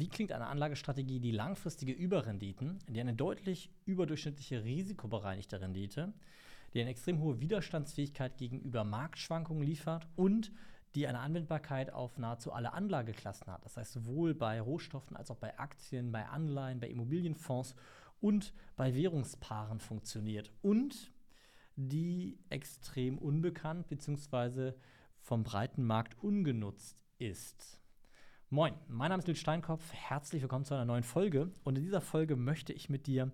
Wie klingt eine Anlagestrategie, die langfristige Überrenditen, die eine deutlich überdurchschnittliche risikobereinigte Rendite, die eine extrem hohe Widerstandsfähigkeit gegenüber Marktschwankungen liefert und die eine Anwendbarkeit auf nahezu alle Anlageklassen hat. Das heißt sowohl bei Rohstoffen als auch bei Aktien, bei Anleihen, bei Immobilienfonds und bei Währungspaaren funktioniert. Und die extrem unbekannt bzw. vom breiten Markt ungenutzt ist. Moin, mein Name ist Nils Steinkopf. Herzlich willkommen zu einer neuen Folge. Und in dieser Folge möchte ich mit dir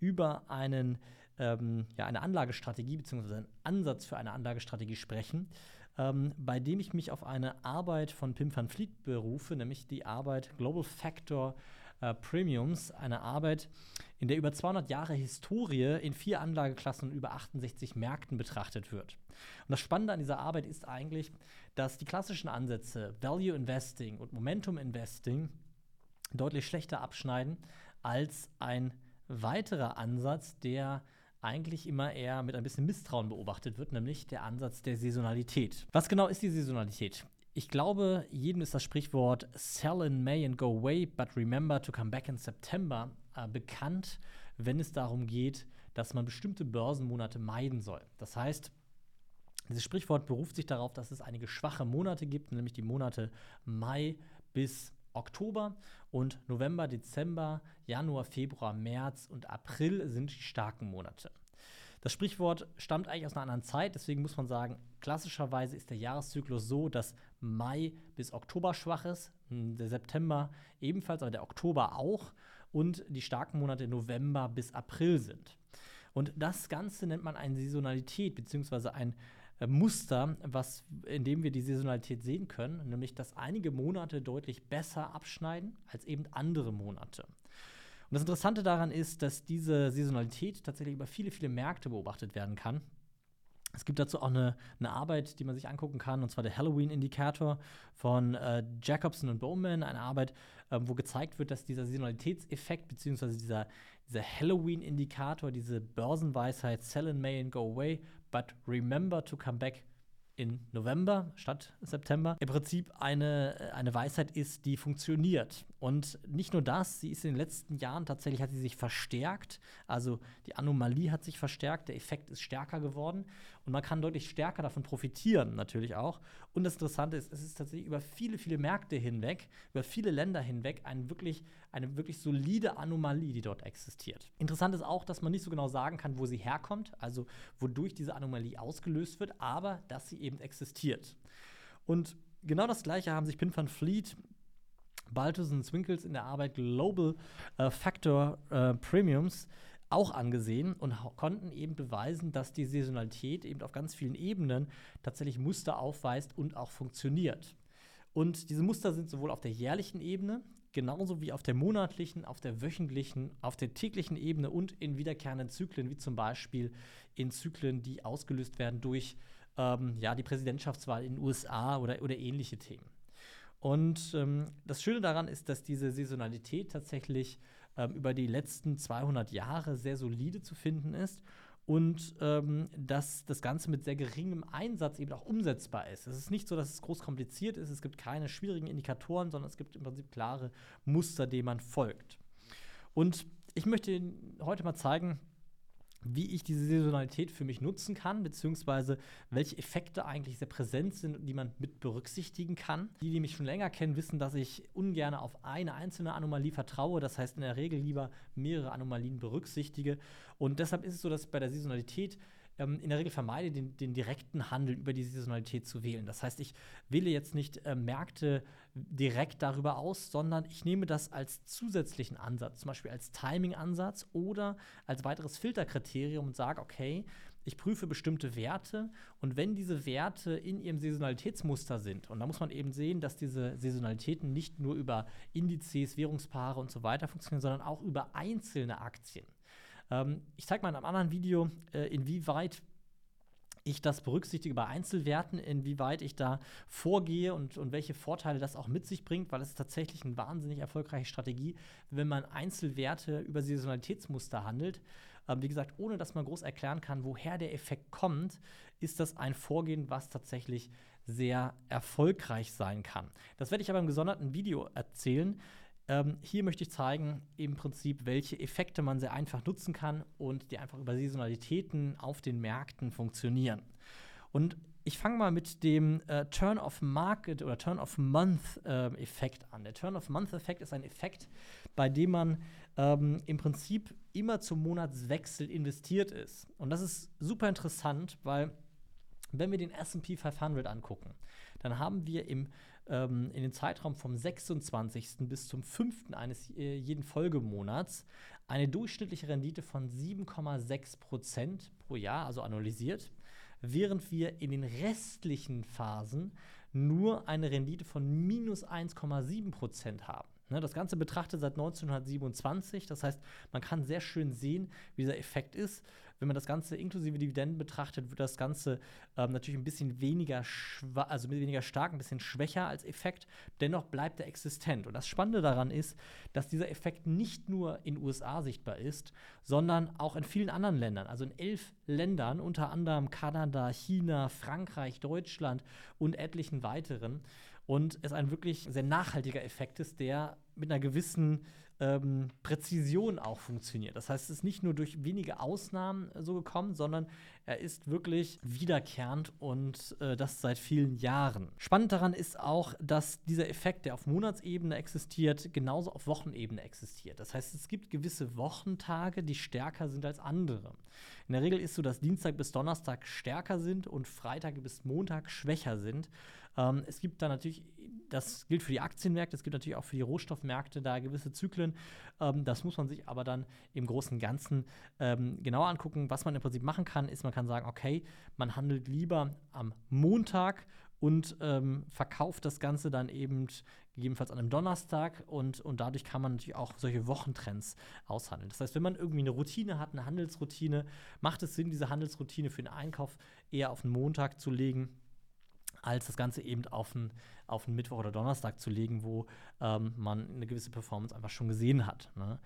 über einen, ähm, ja, eine Anlagestrategie bzw. einen Ansatz für eine Anlagestrategie sprechen, ähm, bei dem ich mich auf eine Arbeit von Pim van Vliet berufe, nämlich die Arbeit Global Factor äh, Premiums, eine Arbeit, in der über 200 Jahre Historie in vier Anlageklassen und über 68 Märkten betrachtet wird. Und das Spannende an dieser Arbeit ist eigentlich, dass die klassischen Ansätze Value Investing und Momentum Investing deutlich schlechter abschneiden als ein weiterer Ansatz, der eigentlich immer eher mit ein bisschen Misstrauen beobachtet wird, nämlich der Ansatz der Saisonalität. Was genau ist die Saisonalität? Ich glaube, jedem ist das Sprichwort Sell in May and go away, but remember to come back in September äh, bekannt, wenn es darum geht, dass man bestimmte Börsenmonate meiden soll. Das heißt, dieses Sprichwort beruft sich darauf, dass es einige schwache Monate gibt, nämlich die Monate Mai bis Oktober und November, Dezember, Januar, Februar, März und April sind die starken Monate. Das Sprichwort stammt eigentlich aus einer anderen Zeit, deswegen muss man sagen, klassischerweise ist der Jahreszyklus so, dass Mai bis Oktober schwach ist, der September ebenfalls, aber der Oktober auch und die starken Monate November bis April sind. Und das Ganze nennt man eine Saisonalität bzw. ein Muster, was, in dem wir die Saisonalität sehen können, nämlich dass einige Monate deutlich besser abschneiden als eben andere Monate. Und das Interessante daran ist, dass diese Saisonalität tatsächlich über viele, viele Märkte beobachtet werden kann. Es gibt dazu auch eine, eine, Arbeit, die man sich angucken kann, und zwar der Halloween-Indikator von äh, Jacobson und Bowman, eine Arbeit, äh, wo gezeigt wird, dass dieser Saisonalitätseffekt bzw. dieser, dieser Halloween-Indikator, diese Börsenweisheit Sell in May and go away, but remember to come back in November statt September im Prinzip eine, eine Weisheit ist, die funktioniert. Und nicht nur das, sie ist in den letzten Jahren tatsächlich, hat sie sich verstärkt. Also die Anomalie hat sich verstärkt, der Effekt ist stärker geworden und man kann deutlich stärker davon profitieren, natürlich auch. Und das Interessante ist, es ist tatsächlich über viele, viele Märkte hinweg, über viele Länder hinweg ein wirklich, eine wirklich solide Anomalie, die dort existiert. Interessant ist auch, dass man nicht so genau sagen kann, wo sie herkommt, also wodurch diese Anomalie ausgelöst wird, aber dass sie eben existiert. Und genau das Gleiche haben sich Pin van Fleet, Baltus und Swinkles in der Arbeit Global äh, Factor äh, Premiums auch angesehen und konnten eben beweisen, dass die Saisonalität eben auf ganz vielen Ebenen tatsächlich Muster aufweist und auch funktioniert. Und diese Muster sind sowohl auf der jährlichen Ebene, genauso wie auf der monatlichen, auf der wöchentlichen, auf der täglichen Ebene und in wiederkehrenden Zyklen, wie zum Beispiel in Zyklen, die ausgelöst werden durch ähm, ja, die Präsidentschaftswahl in den USA oder, oder ähnliche Themen. Und ähm, das Schöne daran ist, dass diese Saisonalität tatsächlich ähm, über die letzten 200 Jahre sehr solide zu finden ist und ähm, dass das Ganze mit sehr geringem Einsatz eben auch umsetzbar ist. Es ist nicht so, dass es groß kompliziert ist, es gibt keine schwierigen Indikatoren, sondern es gibt im Prinzip klare Muster, denen man folgt. Und ich möchte Ihnen heute mal zeigen, wie ich diese Saisonalität für mich nutzen kann, beziehungsweise welche Effekte eigentlich sehr präsent sind, die man mit berücksichtigen kann. Die, die mich schon länger kennen, wissen, dass ich ungern auf eine einzelne Anomalie vertraue. Das heißt, in der Regel lieber mehrere Anomalien berücksichtige. Und deshalb ist es so, dass bei der Saisonalität ähm, in der Regel vermeide, den, den, direkten Handel über die Saisonalität zu wählen. Das heißt, ich wähle jetzt nicht äh, Märkte direkt darüber aus, sondern ich nehme das als zusätzlichen Ansatz, zum Beispiel als Timing-Ansatz oder als weiteres Filterkriterium und sage, okay, ich prüfe bestimmte Werte und wenn diese Werte in ihrem Saisonalitätsmuster sind, und da muss man eben sehen, dass diese Saisonalitäten nicht nur über Indizes, Währungspaare und so weiter funktionieren, sondern auch über einzelne Aktien. Ähm, ich zeige mal in einem anderen Video, äh, inwieweit ich das berücksichtige bei Einzelwerten, inwieweit ich da vorgehe und, und welche Vorteile das auch mit sich bringt, weil es ist tatsächlich eine wahnsinnig erfolgreiche Strategie, wenn man Einzelwerte über Saisonalitätsmuster handelt. Ähm, wie gesagt, ohne dass man groß erklären kann, woher der Effekt kommt, ist das ein Vorgehen, was tatsächlich sehr erfolgreich sein kann. Das werde ich aber im gesonderten Video erzählen. Ähm, hier möchte ich zeigen, im Prinzip, welche Effekte man sehr einfach nutzen kann und die einfach über Saisonalitäten auf den Märkten funktionieren. Und ich fange mal mit dem äh, Turn of Market oder Turn of Month äh, Effekt an. Der Turn of Month Effekt ist ein Effekt, bei dem man ähm, im Prinzip immer zum Monatswechsel investiert ist. Und das ist super interessant, weil wenn wir den SP 500 angucken, dann haben wir im, ähm, in dem Zeitraum vom 26. bis zum 5. eines äh, jeden Folgemonats eine durchschnittliche Rendite von 7,6 Prozent pro Jahr, also annualisiert während wir in den restlichen Phasen nur eine Rendite von minus 1,7 Prozent haben. Ne, das Ganze betrachtet seit 1927. Das heißt, man kann sehr schön sehen, wie dieser Effekt ist. Wenn man das Ganze inklusive Dividenden betrachtet, wird das Ganze ähm, natürlich ein bisschen weniger, also weniger stark, ein bisschen schwächer als Effekt. Dennoch bleibt er existent. Und das Spannende daran ist, dass dieser Effekt nicht nur in USA sichtbar ist, sondern auch in vielen anderen Ländern. Also in elf Ländern, unter anderem Kanada, China, Frankreich, Deutschland und etlichen weiteren und es ein wirklich sehr nachhaltiger Effekt ist, der mit einer gewissen ähm, Präzision auch funktioniert. Das heißt, es ist nicht nur durch wenige Ausnahmen so gekommen, sondern er ist wirklich wiederkehrend und äh, das seit vielen Jahren. Spannend daran ist auch, dass dieser Effekt, der auf Monatsebene existiert, genauso auf Wochenebene existiert. Das heißt, es gibt gewisse Wochentage, die stärker sind als andere. In der Regel ist so, dass Dienstag bis Donnerstag stärker sind und Freitag bis Montag schwächer sind. Ähm, es gibt da natürlich, das gilt für die Aktienmärkte, es gibt natürlich auch für die Rohstoffmärkte da gewisse Zyklen. Ähm, das muss man sich aber dann im Großen und Ganzen ähm, genauer angucken. Was man im Prinzip machen kann, ist, man kann sagen, okay, man handelt lieber am Montag und ähm, verkauft das Ganze dann eben gegebenenfalls an einem Donnerstag und, und dadurch kann man natürlich auch solche Wochentrends aushandeln. Das heißt, wenn man irgendwie eine Routine hat, eine Handelsroutine, macht es Sinn, diese Handelsroutine für den Einkauf eher auf den Montag zu legen als das Ganze eben auf einen, auf einen Mittwoch oder Donnerstag zu legen, wo ähm, man eine gewisse Performance einfach schon gesehen hat. Ne?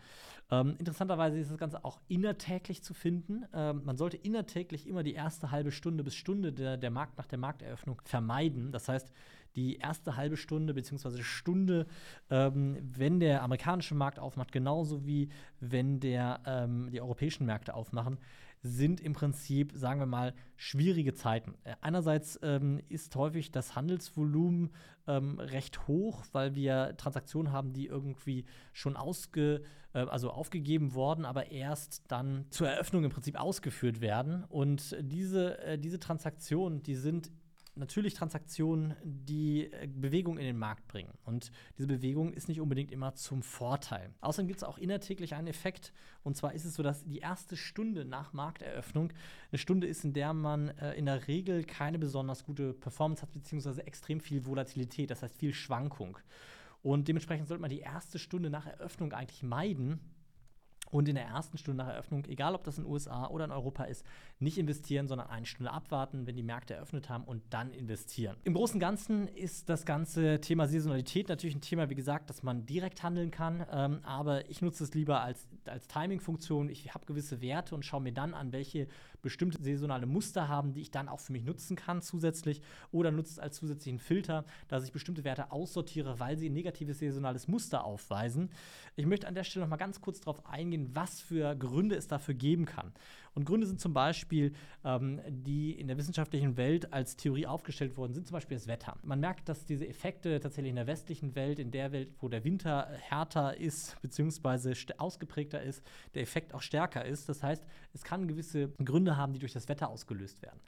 Ähm, interessanterweise ist das Ganze auch innertäglich zu finden. Ähm, man sollte innertäglich immer die erste halbe Stunde bis Stunde der, der Markt nach der Markteröffnung vermeiden. Das heißt, die erste halbe Stunde bzw. Stunde, ähm, wenn der amerikanische Markt aufmacht, genauso wie wenn der, ähm, die europäischen Märkte aufmachen, sind im Prinzip, sagen wir mal, schwierige Zeiten. Äh, einerseits ähm, ist häufig das Handelsvolumen ähm, recht hoch, weil wir Transaktionen haben, die irgendwie schon ausge, äh, also aufgegeben worden, aber erst dann zur Eröffnung im Prinzip ausgeführt werden. Und diese, äh, diese Transaktionen, die sind natürlich Transaktionen, die äh, Bewegung in den Markt bringen. Und diese Bewegung ist nicht unbedingt immer zum Vorteil. Außerdem gibt es auch innertäglich einen Effekt. Und zwar ist es so, dass die erste Stunde nach Markteröffnung eine Stunde ist, in der man äh, in der Regel keine besonders gute Performance hat, beziehungsweise extrem viel Volatilität, das heißt viel Schwankung. Und dementsprechend sollte man die erste Stunde nach Eröffnung eigentlich meiden, und in der ersten Stunde nach Eröffnung, egal ob das in den USA oder in Europa ist, nicht investieren, sondern eine Stunde abwarten, wenn die Märkte eröffnet haben und dann investieren. Im Großen und Ganzen ist das ganze Thema Saisonalität natürlich ein Thema, wie gesagt, dass man direkt handeln kann, ähm, aber ich nutze es lieber als, als Timing-Funktion. Ich habe gewisse Werte und schaue mir dann an, welche bestimmte saisonale Muster haben, die ich dann auch für mich nutzen kann zusätzlich oder nutze es als zusätzlichen Filter, dass ich bestimmte Werte aussortiere, weil sie ein negatives saisonales Muster aufweisen. Ich möchte an der Stelle noch mal ganz kurz darauf eingehen, was für Gründe es dafür geben kann. Und Gründe sind zum Beispiel, ähm, die in der wissenschaftlichen Welt als Theorie aufgestellt worden sind, zum Beispiel das Wetter. Man merkt, dass diese Effekte tatsächlich in der westlichen Welt, in der Welt, wo der Winter härter ist, beziehungsweise ausgeprägter ist, der Effekt auch stärker ist. Das heißt, es kann gewisse Gründe haben, die durch das Wetter ausgelöst werden.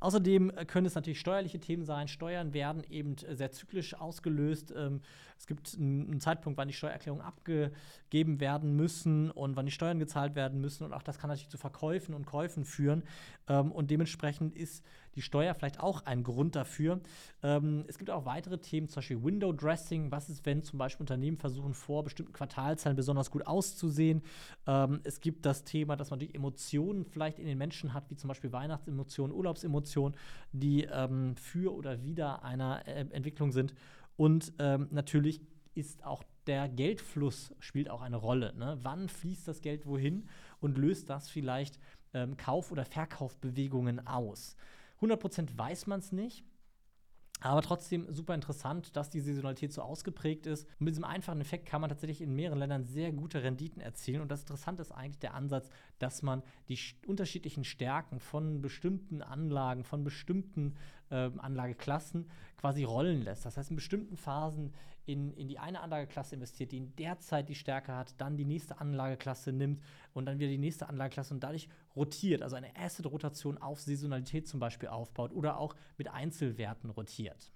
Außerdem können es natürlich steuerliche Themen sein. Steuern werden eben sehr zyklisch ausgelöst. Ähm, es gibt einen Zeitpunkt, wann die Steuererklärungen abgegeben werden müssen und wann die Steuern gezahlt werden müssen. Und auch das kann natürlich zu Verkäufen und Käufen führen. Ähm, und dementsprechend ist die Steuer vielleicht auch ein Grund dafür. Ähm, es gibt auch weitere Themen, zum Beispiel Window Dressing. Was ist, wenn zum Beispiel Unternehmen versuchen, vor bestimmten Quartalzahlen besonders gut auszusehen? Ähm, es gibt das Thema, dass man die Emotionen vielleicht in den Menschen hat, wie zum Beispiel Weihnachtsemotionen, Urlaubsemotionen, die ähm, für oder wider einer äh, Entwicklung sind. Und ähm, natürlich ist auch der Geldfluss spielt auch eine Rolle. Ne? Wann fließt das Geld wohin und löst das vielleicht ähm, Kauf- oder Verkaufbewegungen aus? 100% weiß man es nicht. Aber trotzdem super interessant, dass die Saisonalität so ausgeprägt ist. Und mit diesem einfachen Effekt kann man tatsächlich in mehreren Ländern sehr gute Renditen erzielen. Und das Interessante ist eigentlich der Ansatz, dass man die unterschiedlichen Stärken von bestimmten Anlagen, von bestimmten äh, Anlageklassen quasi rollen lässt. Das heißt, in bestimmten Phasen in, in die eine Anlageklasse investiert, die in der Zeit die Stärke hat, dann die nächste Anlageklasse nimmt und dann wieder die nächste Anlageklasse und dadurch rotiert, also eine Asset-Rotation auf Saisonalität zum Beispiel aufbaut oder auch mit Einzelwerten rotiert.